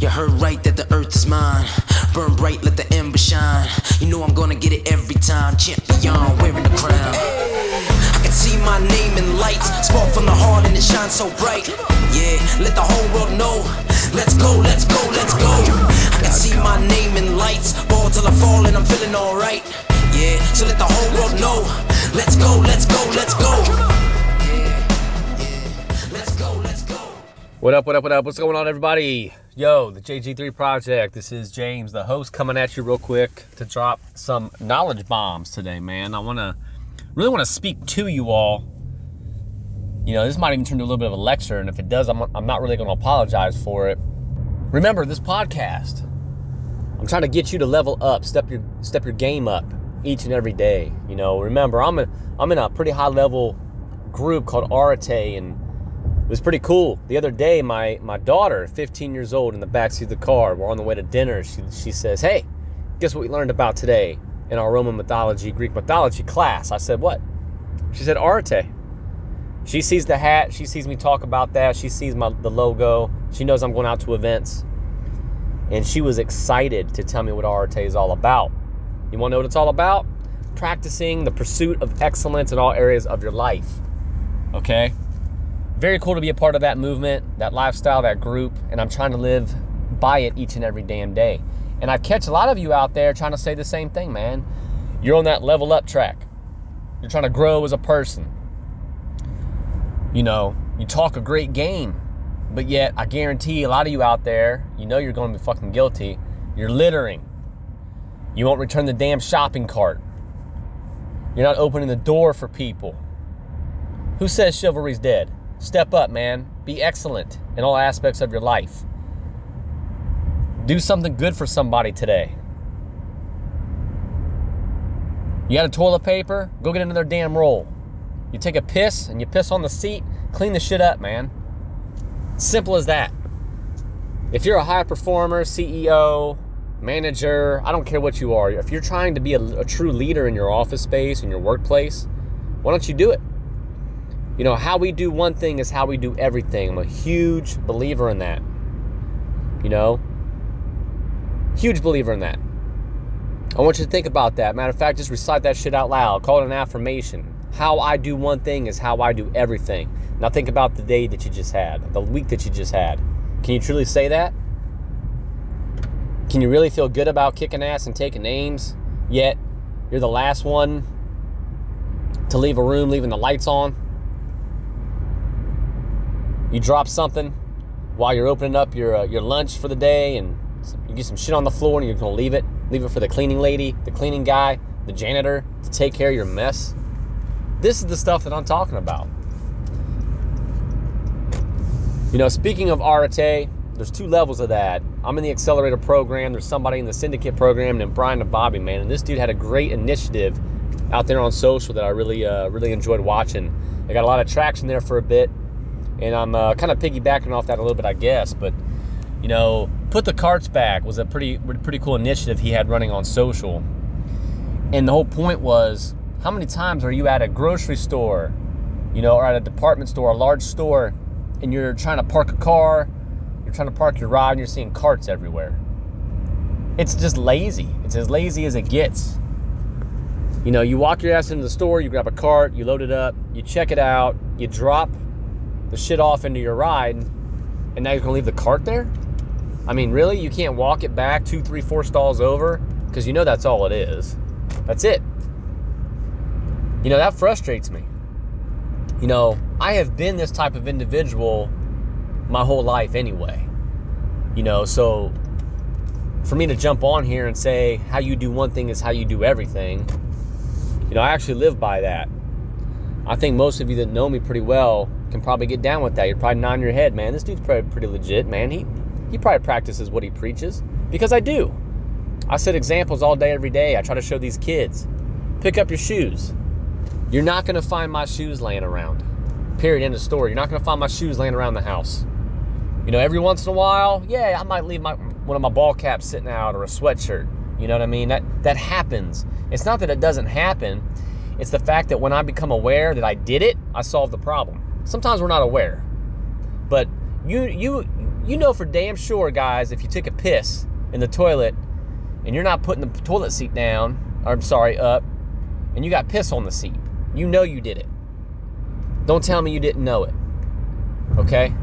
You heard right that the earth is mine. Burn bright, let the ember shine. You know I'm gonna get it every time. Champion, wearing the crown. I can see my name in lights. Spark from the heart and it shines so bright. Yeah, let the whole world know. Let's go, let's go, let's go. I can see my name in lights. What up, what up, what up? What's going on, everybody? Yo, the JG3 Project. This is James, the host, coming at you real quick to drop some knowledge bombs today, man. I want to really want to speak to you all. You know, this might even turn to a little bit of a lecture, and if it does, I'm, I'm not really going to apologize for it. Remember, this podcast, I'm trying to get you to level up, step your step your game up each and every day. You know, remember, I'm in, I'm in a pretty high level group called Arete, and it was pretty cool. The other day, my my daughter, 15 years old, in the backseat of the car, we're on the way to dinner. She she says, "Hey, guess what we learned about today in our Roman mythology, Greek mythology class?" I said, "What?" She said, "Arete." She sees the hat. She sees me talk about that. She sees my the logo. She knows I'm going out to events, and she was excited to tell me what Arete is all about. You want to know what it's all about? Practicing the pursuit of excellence in all areas of your life. Okay very cool to be a part of that movement, that lifestyle, that group, and I'm trying to live by it each and every damn day. And I catch a lot of you out there trying to say the same thing, man. You're on that level up track. You're trying to grow as a person. You know, you talk a great game, but yet I guarantee a lot of you out there, you know you're going to be fucking guilty. You're littering. You won't return the damn shopping cart. You're not opening the door for people. Who says chivalry's dead? Step up, man. Be excellent in all aspects of your life. Do something good for somebody today. You got a toilet paper? Go get another damn roll. You take a piss and you piss on the seat, clean the shit up, man. Simple as that. If you're a high performer, CEO, manager, I don't care what you are, if you're trying to be a, a true leader in your office space, in your workplace, why don't you do it? You know, how we do one thing is how we do everything. I'm a huge believer in that. You know, huge believer in that. I want you to think about that. Matter of fact, just recite that shit out loud. Call it an affirmation. How I do one thing is how I do everything. Now think about the day that you just had, the week that you just had. Can you truly say that? Can you really feel good about kicking ass and taking names, yet you're the last one to leave a room leaving the lights on? You drop something while you're opening up your uh, your lunch for the day, and you get some shit on the floor, and you're gonna leave it, leave it for the cleaning lady, the cleaning guy, the janitor to take care of your mess. This is the stuff that I'm talking about. You know, speaking of Arete, there's two levels of that. I'm in the accelerator program. There's somebody in the syndicate program named Brian and Bobby, man, and this dude had a great initiative out there on social that I really, uh, really enjoyed watching. I got a lot of traction there for a bit and I'm uh, kind of piggybacking off that a little bit, I guess. But you know, put the carts back was a pretty pretty cool initiative he had running on social, and the whole point was how many times are you at a grocery store, you know, or at a department store, a large store, and you're trying to park a car, you're trying to park your ride, and you're seeing carts everywhere. It's just lazy. It's as lazy as it gets. You know, you walk your ass into the store, you grab a cart, you load it up, you check it out, you drop the shit off into your ride, and now you're gonna leave the cart there? I mean, really? You can't walk it back two, three, four stalls over? Because you know that's all it is. That's it. You know, that frustrates me. You know, I have been this type of individual my whole life anyway. You know, so for me to jump on here and say how you do one thing is how you do everything, you know, I actually live by that. I think most of you that know me pretty well can probably get down with that. You're probably nodding your head, man. This dude's probably pretty legit, man. He he probably practices what he preaches because I do. I set examples all day, every day. I try to show these kids. Pick up your shoes. You're not going to find my shoes laying around. Period. End of story. You're not going to find my shoes laying around the house. You know, every once in a while, yeah, I might leave my one of my ball caps sitting out or a sweatshirt. You know what I mean? That that happens. It's not that it doesn't happen. It's the fact that when I become aware that I did it, I solve the problem sometimes we're not aware. But you you you know for damn sure, guys, if you took a piss in the toilet and you're not putting the toilet seat down, or I'm sorry, up, and you got piss on the seat, you know you did it. Don't tell me you didn't know it. Okay?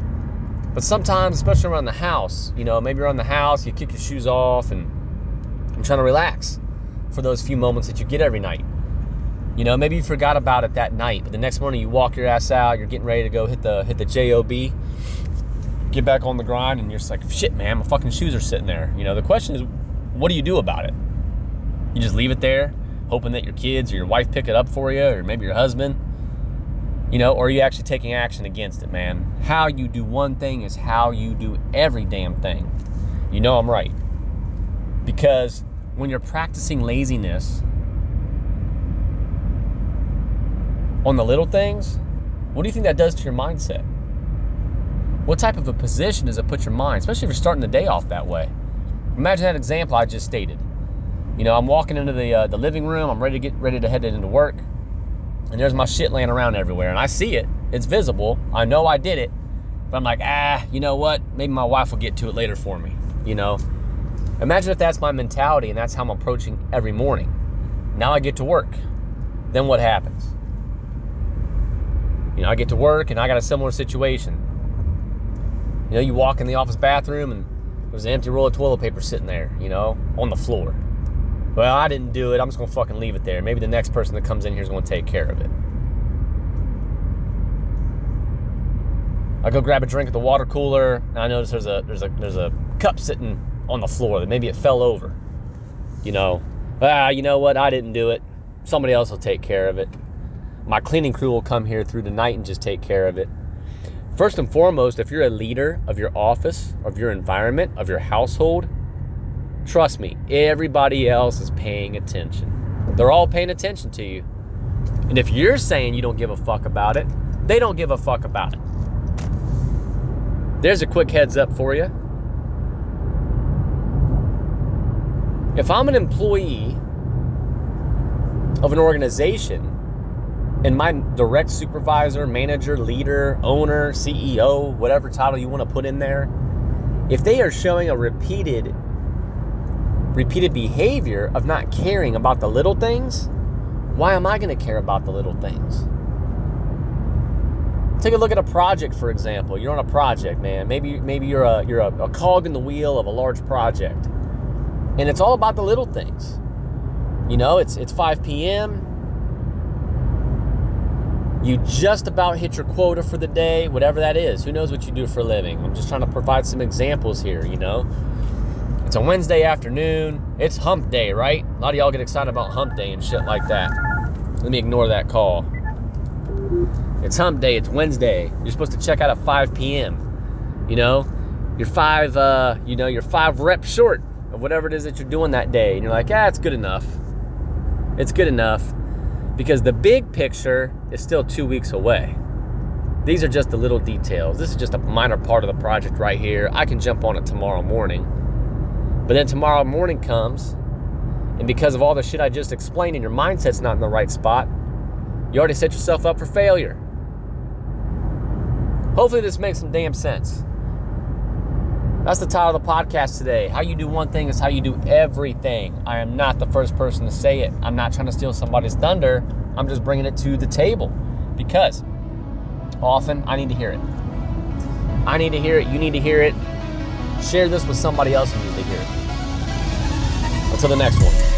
But sometimes, especially around the house, you know, maybe you're the house, you kick your shoes off and you're trying to relax for those few moments that you get every night. You know, maybe you forgot about it that night, but the next morning you walk your ass out, you're getting ready to go hit the hit the job, get back on the grind, and you're just like, shit, man, my fucking shoes are sitting there. You know, the question is, what do you do about it? You just leave it there, hoping that your kids or your wife pick it up for you, or maybe your husband. You know, or are you actually taking action against it, man? How you do one thing is how you do every damn thing. You know I'm right. Because when you're practicing laziness on the little things, what do you think that does to your mindset? What type of a position does it put your mind, especially if you're starting the day off that way? Imagine that example I just stated. You know, I'm walking into the uh, the living room. I'm ready to get ready to head into work, and there's my shit laying around everywhere, and I see it. It's visible. I know I did it, but I'm like, ah, you know what? Maybe my wife will get to it later for me. You know, imagine if that's my mentality and that's how I'm approaching every morning. Now I get to work. Then what happens? You know, I get to work and I got a similar situation. You know, you walk in the office bathroom and there's an empty roll of toilet paper sitting there, you know, on the floor. Well, I didn't do it. I'm just going to fucking leave it there. Maybe the next person that comes in here is going to take care of it. I go grab a drink at the water cooler, and I notice there's a there's a there's a cup sitting on the floor that maybe it fell over. You know, ah, you know what? I didn't do it. Somebody else will take care of it. My cleaning crew will come here through the night and just take care of it. First and foremost, if you're a leader of your office, of your environment, of your household, trust me, everybody else is paying attention. They're all paying attention to you. And if you're saying you don't give a fuck about it, they don't give a fuck about it. There's a quick heads up for you. If I'm an employee of an organization and my direct supervisor, manager, leader, owner, CEO, whatever title you want to put in there, if they are showing a repeated repeated behavior of not caring about the little things, why am I going to care about the little things? Take a look at a project, for example. You're on a project, man. Maybe maybe you're a you're a, a cog in the wheel of a large project, and it's all about the little things. You know, it's it's 5 p.m. You just about hit your quota for the day, whatever that is. Who knows what you do for a living? I'm just trying to provide some examples here. You know, it's a Wednesday afternoon. It's Hump Day, right? A lot of y'all get excited about Hump Day and shit like that. Let me ignore that call. It's hump day. It's Wednesday. You're supposed to check out at 5 p.m. You know, you're five. Uh, you know, you're five reps short of whatever it is that you're doing that day, and you're like, ah, it's good enough. It's good enough because the big picture is still two weeks away. These are just the little details. This is just a minor part of the project right here. I can jump on it tomorrow morning. But then tomorrow morning comes, and because of all the shit I just explained, and your mindset's not in the right spot, you already set yourself up for failure. Hopefully, this makes some damn sense. That's the title of the podcast today. How you do one thing is how you do everything. I am not the first person to say it. I'm not trying to steal somebody's thunder. I'm just bringing it to the table because often I need to hear it. I need to hear it. You need to hear it. Share this with somebody else who needs to hear it. Until the next one.